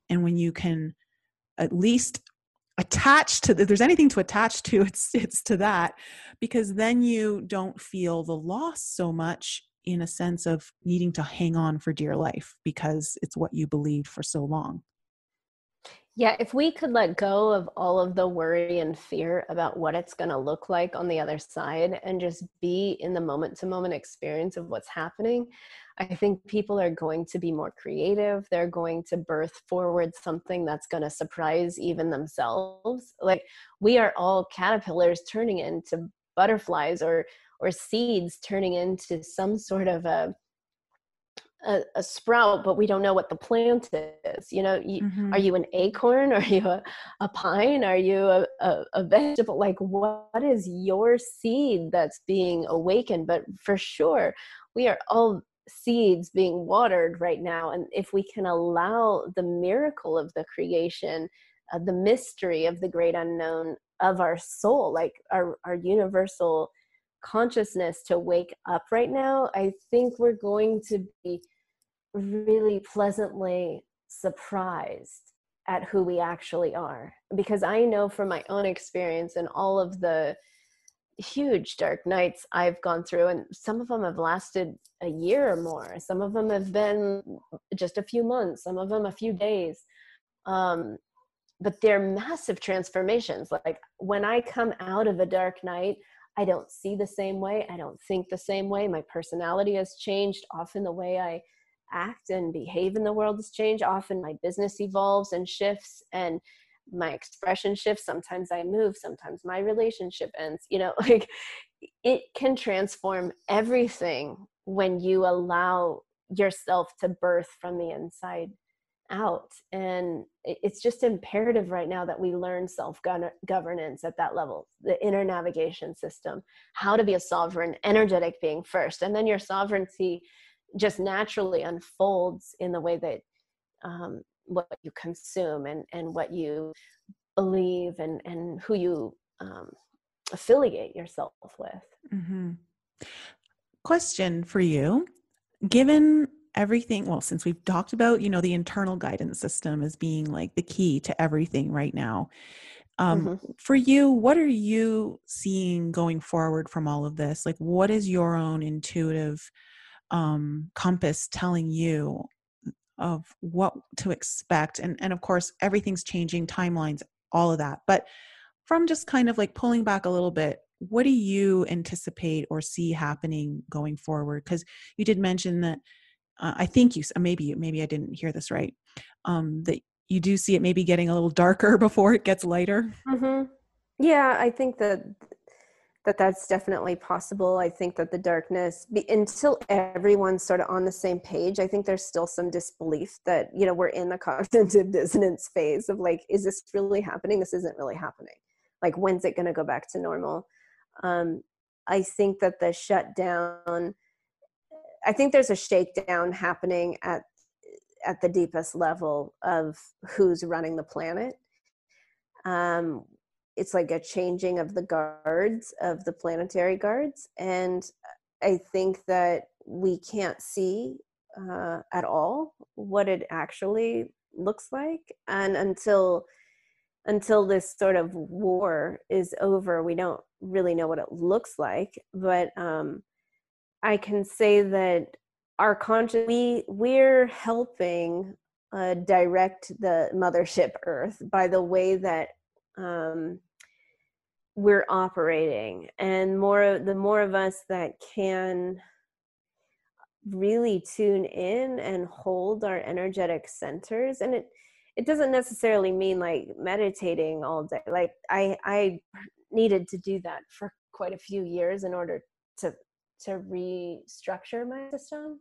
And when you can at least attach to if there's anything to attach to it's it's to that because then you don't feel the loss so much in a sense of needing to hang on for dear life because it's what you believed for so long yeah, if we could let go of all of the worry and fear about what it's going to look like on the other side and just be in the moment to moment experience of what's happening, I think people are going to be more creative. They're going to birth forward something that's going to surprise even themselves. Like we are all caterpillars turning into butterflies or or seeds turning into some sort of a a, a, sprout, but we don't know what the plant is. You know, you, mm-hmm. are you an acorn? Are you a, a pine? Are you a, a, a, vegetable? Like, what is your seed that's being awakened? But for sure, we are all seeds being watered right now. And if we can allow the miracle of the creation, uh, the mystery of the great unknown of our soul, like our, our universal consciousness to wake up right now, I think we're going to be really pleasantly surprised at who we actually are. Because i know from my own experience and all of the huge dark nights i've gone through and some of them have lasted a year or more. Some of them have been just a few months some of them a few days. Um, but they're massive transformations. Like when i come out of a dark night i don't see the same way i don't think the same way my personality has changed often the way i act and behave in the world has changed. Often my business evolves and shifts and my expression shifts. Sometimes I move, sometimes my relationship ends. You know, like it can transform everything when you allow yourself to birth from the inside out. And it's just imperative right now that we learn self governance at that level, the inner navigation system, how to be a sovereign, energetic being first. And then your sovereignty just naturally unfolds in the way that um, what you consume and, and what you believe and, and who you um, affiliate yourself with. Mm-hmm. Question for you Given everything, well, since we've talked about, you know, the internal guidance system as being like the key to everything right now. Um, mm-hmm. For you, what are you seeing going forward from all of this? Like, what is your own intuitive um, compass telling you of what to expect and and of course everything's changing timelines all of that but from just kind of like pulling back a little bit what do you anticipate or see happening going forward because you did mention that uh, i think you maybe maybe i didn't hear this right um, that you do see it maybe getting a little darker before it gets lighter mm-hmm. yeah i think that that that's definitely possible. I think that the darkness, be, until everyone's sort of on the same page, I think there's still some disbelief that, you know, we're in the cognitive dissonance phase of like, is this really happening? This isn't really happening. Like, when's it going to go back to normal? Um, I think that the shutdown, I think there's a shakedown happening at at the deepest level of who's running the planet. Um, it's like a changing of the guards of the planetary guards and i think that we can't see uh, at all what it actually looks like and until until this sort of war is over we don't really know what it looks like but um i can say that our conscious we we're helping uh, direct the mothership earth by the way that um, we're operating. And more the more of us that can really tune in and hold our energetic centers and it it doesn't necessarily mean like meditating all day. Like i i needed to do that for quite a few years in order to to restructure my system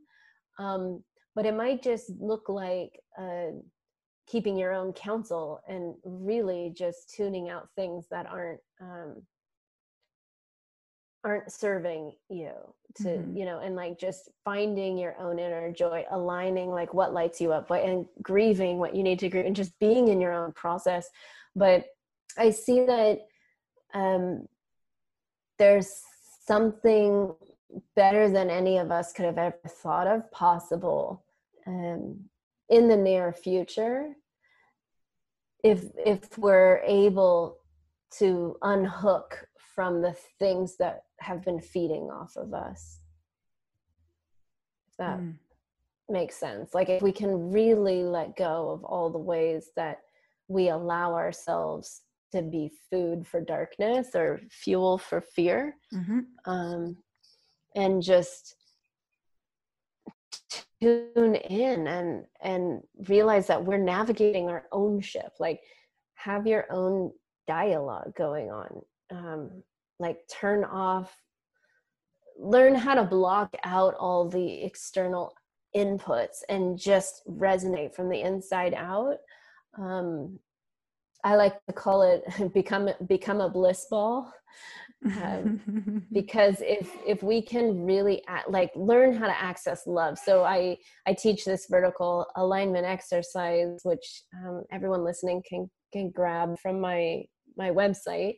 um, but it might just look like uh, keeping your own counsel and really just tuning out things that aren't um, aren't serving you to mm-hmm. you know and like just finding your own inner joy aligning like what lights you up and grieving what you need to grieve and just being in your own process but i see that um there's something better than any of us could have ever thought of possible um in the near future if if we're able to unhook from the things that have been feeding off of us. If that mm. makes sense. Like if we can really let go of all the ways that we allow ourselves to be food for darkness or fuel for fear mm-hmm. um, and just tune in and and realize that we're navigating our own ship like have your own dialogue going on um, like turn off learn how to block out all the external inputs and just resonate from the inside out um, i like to call it become become a bliss ball um, because if if we can really act, like learn how to access love. So i i teach this vertical alignment exercise which um, everyone listening can can grab from my my website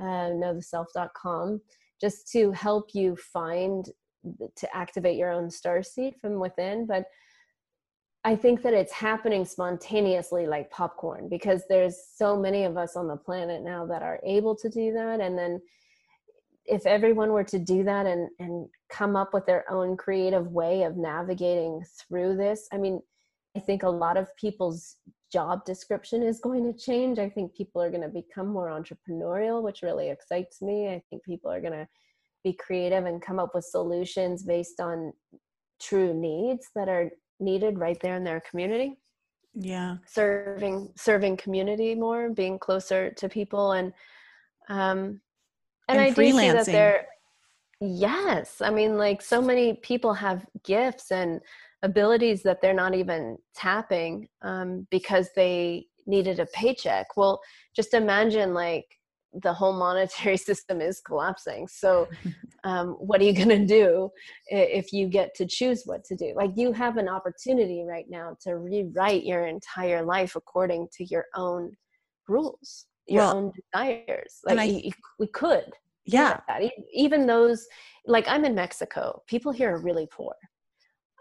uh, knowtheself.com just to help you find to activate your own star seed from within. But i think that it's happening spontaneously like popcorn because there's so many of us on the planet now that are able to do that and then if everyone were to do that and and come up with their own creative way of navigating through this i mean i think a lot of people's job description is going to change. I think people are going to become more entrepreneurial, which really excites me. I think people are going to be creative and come up with solutions based on true needs that are needed right there in their community. Yeah. Serving serving community more, being closer to people and um and, and I do see that there yes. I mean like so many people have gifts and abilities that they're not even tapping um, because they needed a paycheck. Well, just imagine like the whole monetary system is collapsing. So, um, what are you going to do if you get to choose what to do? Like, you have an opportunity right now to rewrite your entire life according to your own rules, your well, own desires. Like, I, you, we could. Yeah. Even those, like, I'm in Mexico, people here are really poor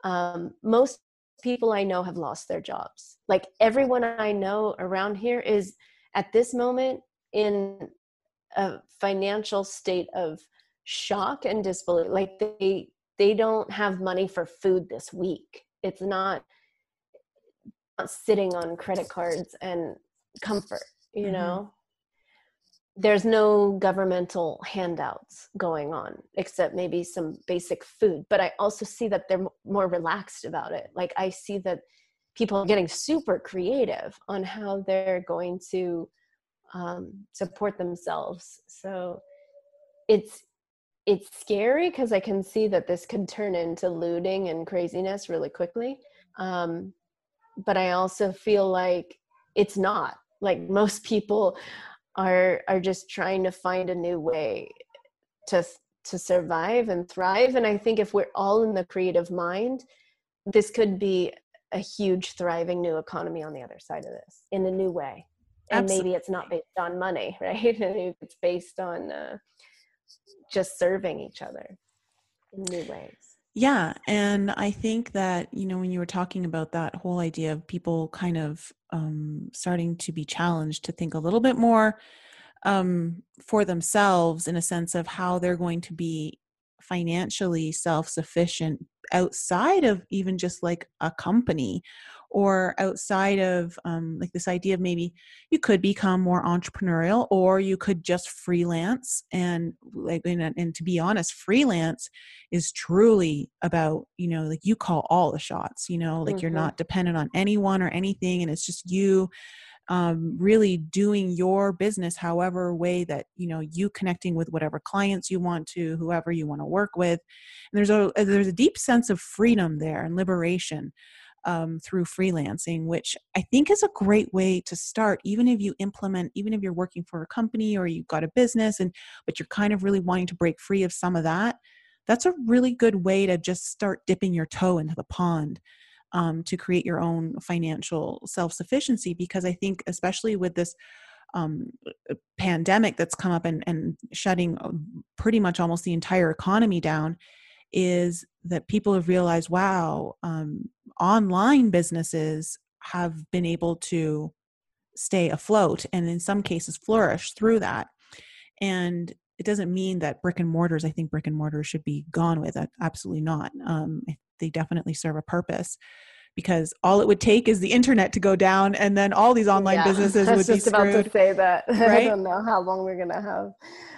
um, most people I know have lost their jobs. Like everyone I know around here is at this moment in a financial state of shock and disbelief. Like they they don't have money for food this week. It's not, not sitting on credit cards and comfort, you mm-hmm. know there's no governmental handouts going on except maybe some basic food but i also see that they're more relaxed about it like i see that people are getting super creative on how they're going to um, support themselves. So it's it's scary because i can see that this could turn into looting and craziness really quickly. Um, but i also feel like it's not. Like most people are are just trying to find a new way to to survive and thrive. And i think if we're all in the creative mind this could be a huge thriving new economy on the other side of this in a new way and Absolutely. maybe it's not based on money right it's based on uh, just serving each other in new ways yeah. And I think that, you know, when you were talking about that whole idea of people kind of um, starting to be challenged to think a little bit more um, for themselves in a sense of how they're going to be financially self sufficient outside of even just like a company or outside of um, like this idea of maybe you could become more entrepreneurial or you could just freelance and like and, and to be honest freelance is truly about you know like you call all the shots you know like mm-hmm. you're not dependent on anyone or anything and it's just you um, really doing your business however way that you know you connecting with whatever clients you want to whoever you want to work with. And there's a there's a deep sense of freedom there and liberation um, through freelancing which i think is a great way to start even if you implement even if you're working for a company or you've got a business and but you're kind of really wanting to break free of some of that that's a really good way to just start dipping your toe into the pond um, to create your own financial self sufficiency. Because I think, especially with this um, uh, pandemic that's come up and, and shutting uh, pretty much almost the entire economy down, is that people have realized wow, um, online businesses have been able to stay afloat and in some cases flourish through that. And it doesn't mean that brick and mortars, I think brick and mortars should be gone with. Absolutely not. Um, they definitely serve a purpose because all it would take is the internet to go down and then all these online yeah, businesses would be screwed. I was just about to say that. Right? I don't know how long we're going to have.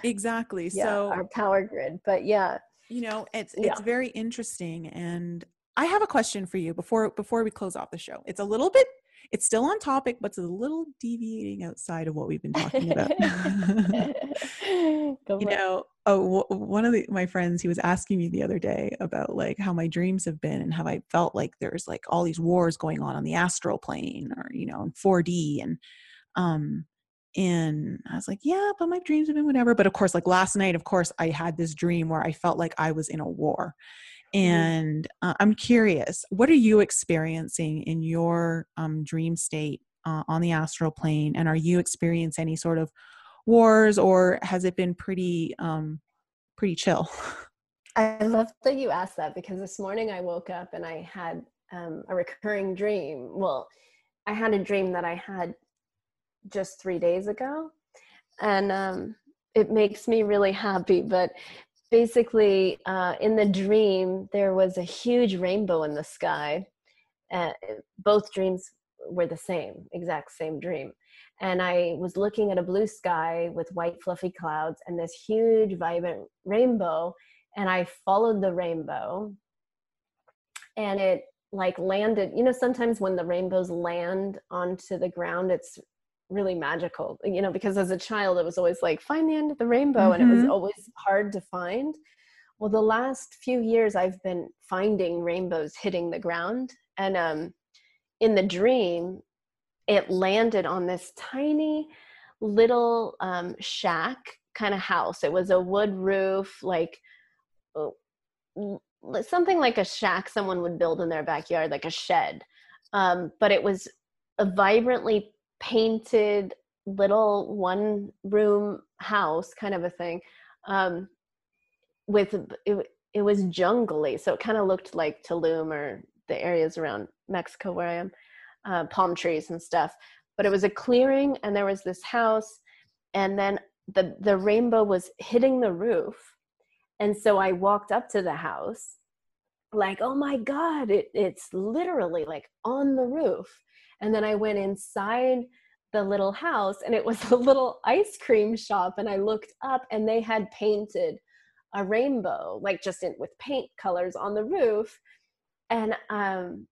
Exactly. Yeah, so our power grid, but yeah. You know, it's yeah. it's very interesting and I have a question for you before before we close off the show. It's a little bit it's still on topic, but it's a little deviating outside of what we've been talking about. you know, oh, w- one of the, my friends, he was asking me the other day about like how my dreams have been and how I felt like there's like all these wars going on on the astral plane or, you know, in 4D. And, um, and I was like, yeah, but my dreams have been whatever. But of course, like last night, of course, I had this dream where I felt like I was in a war. Mm-hmm. And uh, I'm curious, what are you experiencing in your um, dream state uh, on the astral plane? And are you experiencing any sort of wars or has it been pretty, um, pretty chill? I love that you asked that because this morning I woke up and I had um, a recurring dream. Well, I had a dream that I had just three days ago. And um, it makes me really happy. But basically uh, in the dream there was a huge rainbow in the sky uh, both dreams were the same exact same dream. And i was looking at a blue sky with white fluffy clouds and this huge vibrant rainbow and i followed the rainbow. And it like landed you know sometimes when the rainbows land onto the ground it's really magical you know because as a child it was always like find the end of the rainbow mm-hmm. and it was mm-hmm. always hard to find well the last few years i've been finding rainbows hitting the ground and um in the dream it landed on this tiny little um shack kind of house it was a wood roof like oh, something like a shack someone would build in their backyard like a shed um, but it was a vibrantly painted little one room house kind of a thing um, with it, it was jungly so it kind of looked like tulum or the areas around mexico where i am uh, palm trees and stuff but it was a clearing and there was this house and then the the rainbow was hitting the roof and so i walked up to the house like oh my god it, it's literally like on the roof and then I went inside the little house and it was a little ice cream shop. And I looked up and they had painted a rainbow, like just in, with paint colors on the roof. And um,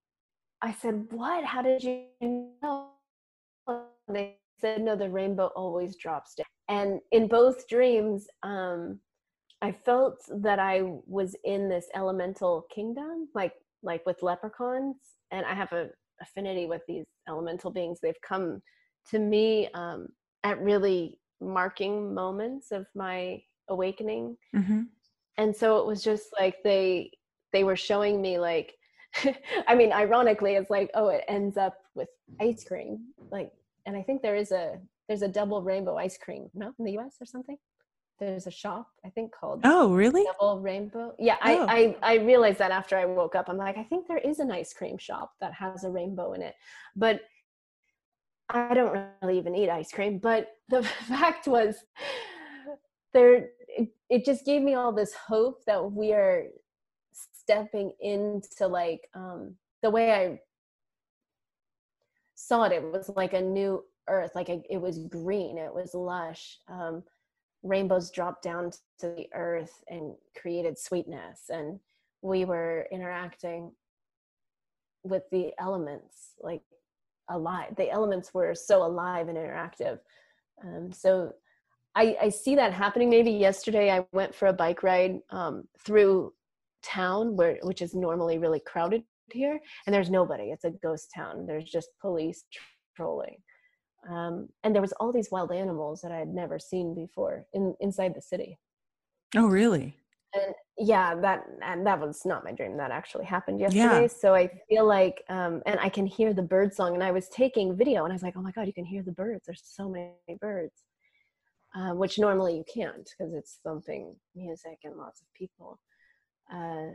I said, What? How did you know? And they said, No, the rainbow always drops down. And in both dreams, um, I felt that I was in this elemental kingdom, like like with leprechauns, and I have a affinity with these elemental beings. They've come to me um, at really marking moments of my awakening. Mm-hmm. And so it was just like they they were showing me like I mean ironically it's like oh it ends up with ice cream like and I think there is a there's a double rainbow ice cream no in the US or something there's a shop I think called Oh, really? Double Rainbow. Yeah, oh. I, I I realized that after I woke up. I'm like, I think there is an ice cream shop that has a rainbow in it. But I don't really even eat ice cream, but the fact was there it, it just gave me all this hope that we are stepping into like um the way i saw it it was like a new earth like it was green it was lush um rainbows dropped down to the earth and created sweetness and we were interacting with the elements like alive the elements were so alive and interactive. Um, so I, I see that happening. Maybe yesterday i went for a bike ride um, through town where which is normally really crowded here and there's nobody. It's a ghost town. There's just police patrolling um, and there was all these wild animals that i had never seen before in inside the city. Oh really? And yeah that and that was not my dream. That actually happened yesterday. Yeah. so i feel like um and i can hear the bird song and i was taking video and i was like oh my god you can hear the birds. There's so many birds. Uh, which normally you can't because it's thumping music and lots of people. Uh,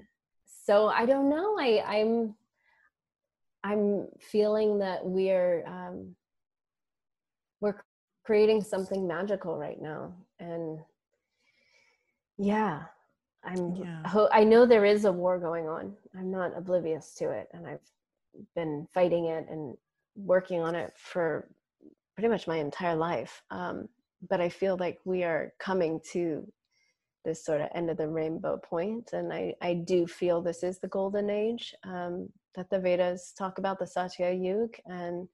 so i don't know. I i'm i'm feeling that we're um creating something magical right now. And yeah i'm yeah. i know there is a war going on. I'm not oblivious to it. And i've been fighting it and working on it for pretty much my entire life. Um, but i feel like we are coming to this sort of end of the rainbow point. And i i do feel this is the golden age um, that the vedas talk about the satya yuga and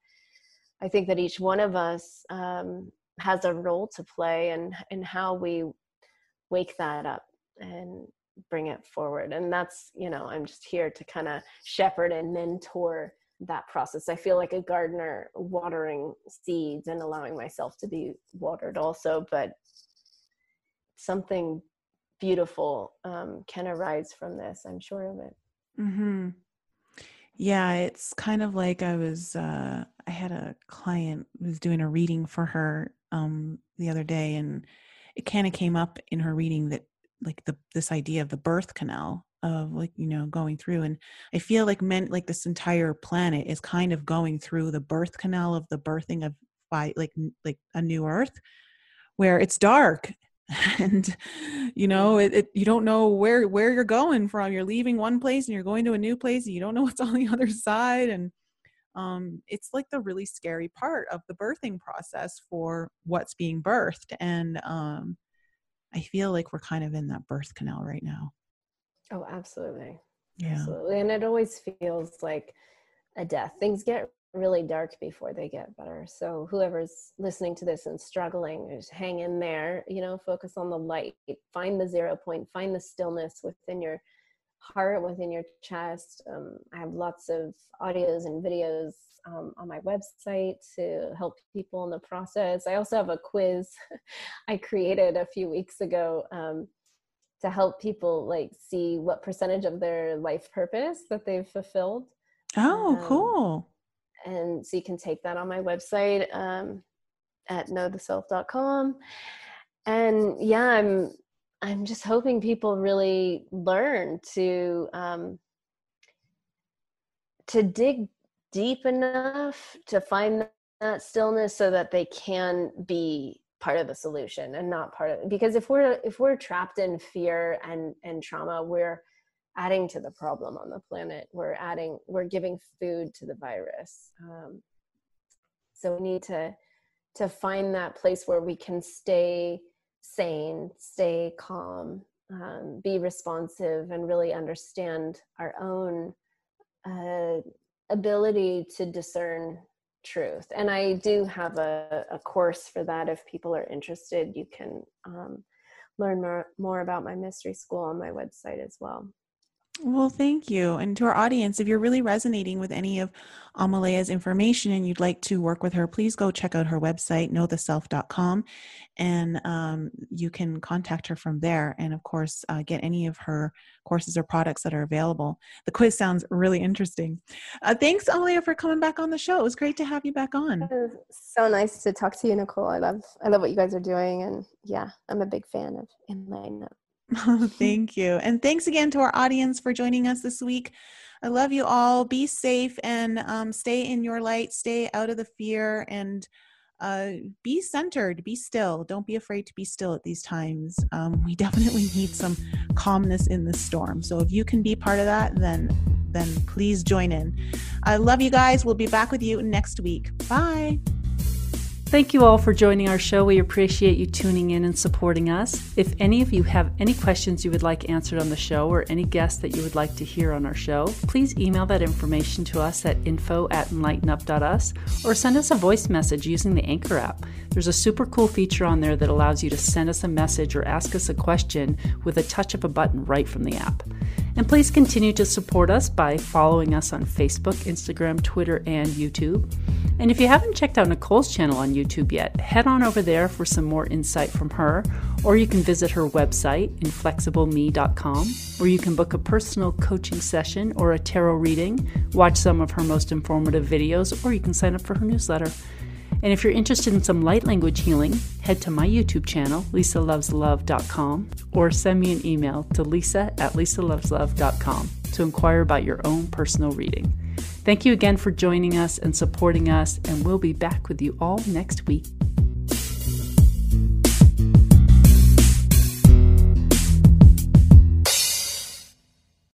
i think that each one of us um, has a role to play and in, in how we wake that up and bring it forward. And that's you know i'm just here to kind of shepherd and mentor that process. I feel like a gardener watering seeds and allowing myself to be watered also but something beautiful um, can arise from this i'm sure of it. Mm-hmm. Yeah it's kind of like i was uh, i had a client who was doing a reading for her um, the other day and it kind of came up in her reading that like the this idea of the birth canal of like you know going through and i feel like men like this entire planet is kind of going through the birth canal of the birthing of by like like a new earth where it's dark and you know it, it, you don't know where where you're going from you're leaving one place and you're going to a new place and you don't know what's on the other side and um, it's like the really scary part of the birthing process for what's being birthed and um, I feel like we're kind of in that birth canal right now. Oh, absolutely. Yeah. Absolutely. And it always feels like a death. Things get really dark before they get better. So whoever's listening to this and struggling, just hang in there, you know, focus on the light, find the zero point, find the stillness within your heart, within your chest. Um, I have lots of audios and videos um, on my website to help people in the process. I also have a quiz I created a few weeks ago um, to help people like see what percentage of their life purpose that they've fulfilled. Oh, um, cool. And so you can take that on my website um, at knowtheself.com. And yeah, I'm I'm just hoping people really learn to um, to dig deep enough to find that stillness so that they can be part of the solution and not part of because if we're if we're trapped in fear and and trauma we're adding to the problem on the planet we're adding we're giving food to the virus um, so we need to to find that place where we can stay sane stay calm um, be responsive and really understand our own uh, ability to discern truth. And I do have a, a course for that. If people are interested, you can um, learn more, more about my mystery school on my website as well. Well, thank you. And to our audience, if you're really resonating with any of Amelia's information and you'd like to work with her, please go check out her website, knowtheself.com, and um, you can contact her from there. And of course, uh, get any of her courses or products that are available. The quiz sounds really interesting. Uh, thanks, Amalea, for coming back on the show. It was great to have you back on. so nice to talk to you, Nicole. I love I love what you guys are doing, and yeah, I'm a big fan of Enlighten Up. Thank you. And thanks again to our audience for joining us this week. I love you all. Be safe and um, stay in your light, stay out of the fear, and uh, be centered, be still. Don't be afraid to be still at these times. Um, we definitely need some calmness in the storm. So if you can be part of that, then then please join in. I love you guys. We'll be back with you next week. Bye. Thank you all for joining our show. We appreciate you tuning in and supporting us. If any of you have any questions you would like answered on the show or any guests that you would like to hear on our show, please email that information to us at info at enlightenup.us or send us a voice message using the Anchor app. There's a super cool feature on there that allows you to send us a message or ask us a question with a touch of a button right from the app. And please continue to support us by following us on Facebook, Instagram, Twitter, and YouTube. And if you haven't checked out Nicole's channel on YouTube yet, head on over there for some more insight from her, or you can visit her website, inflexibleme.com, where you can book a personal coaching session or a tarot reading, watch some of her most informative videos, or you can sign up for her newsletter. And if you're interested in some light language healing, head to my YouTube channel, lisaloveslove.com, or send me an email to lisa at lisaloveslove.com to inquire about your own personal reading. Thank you again for joining us and supporting us, and we'll be back with you all next week.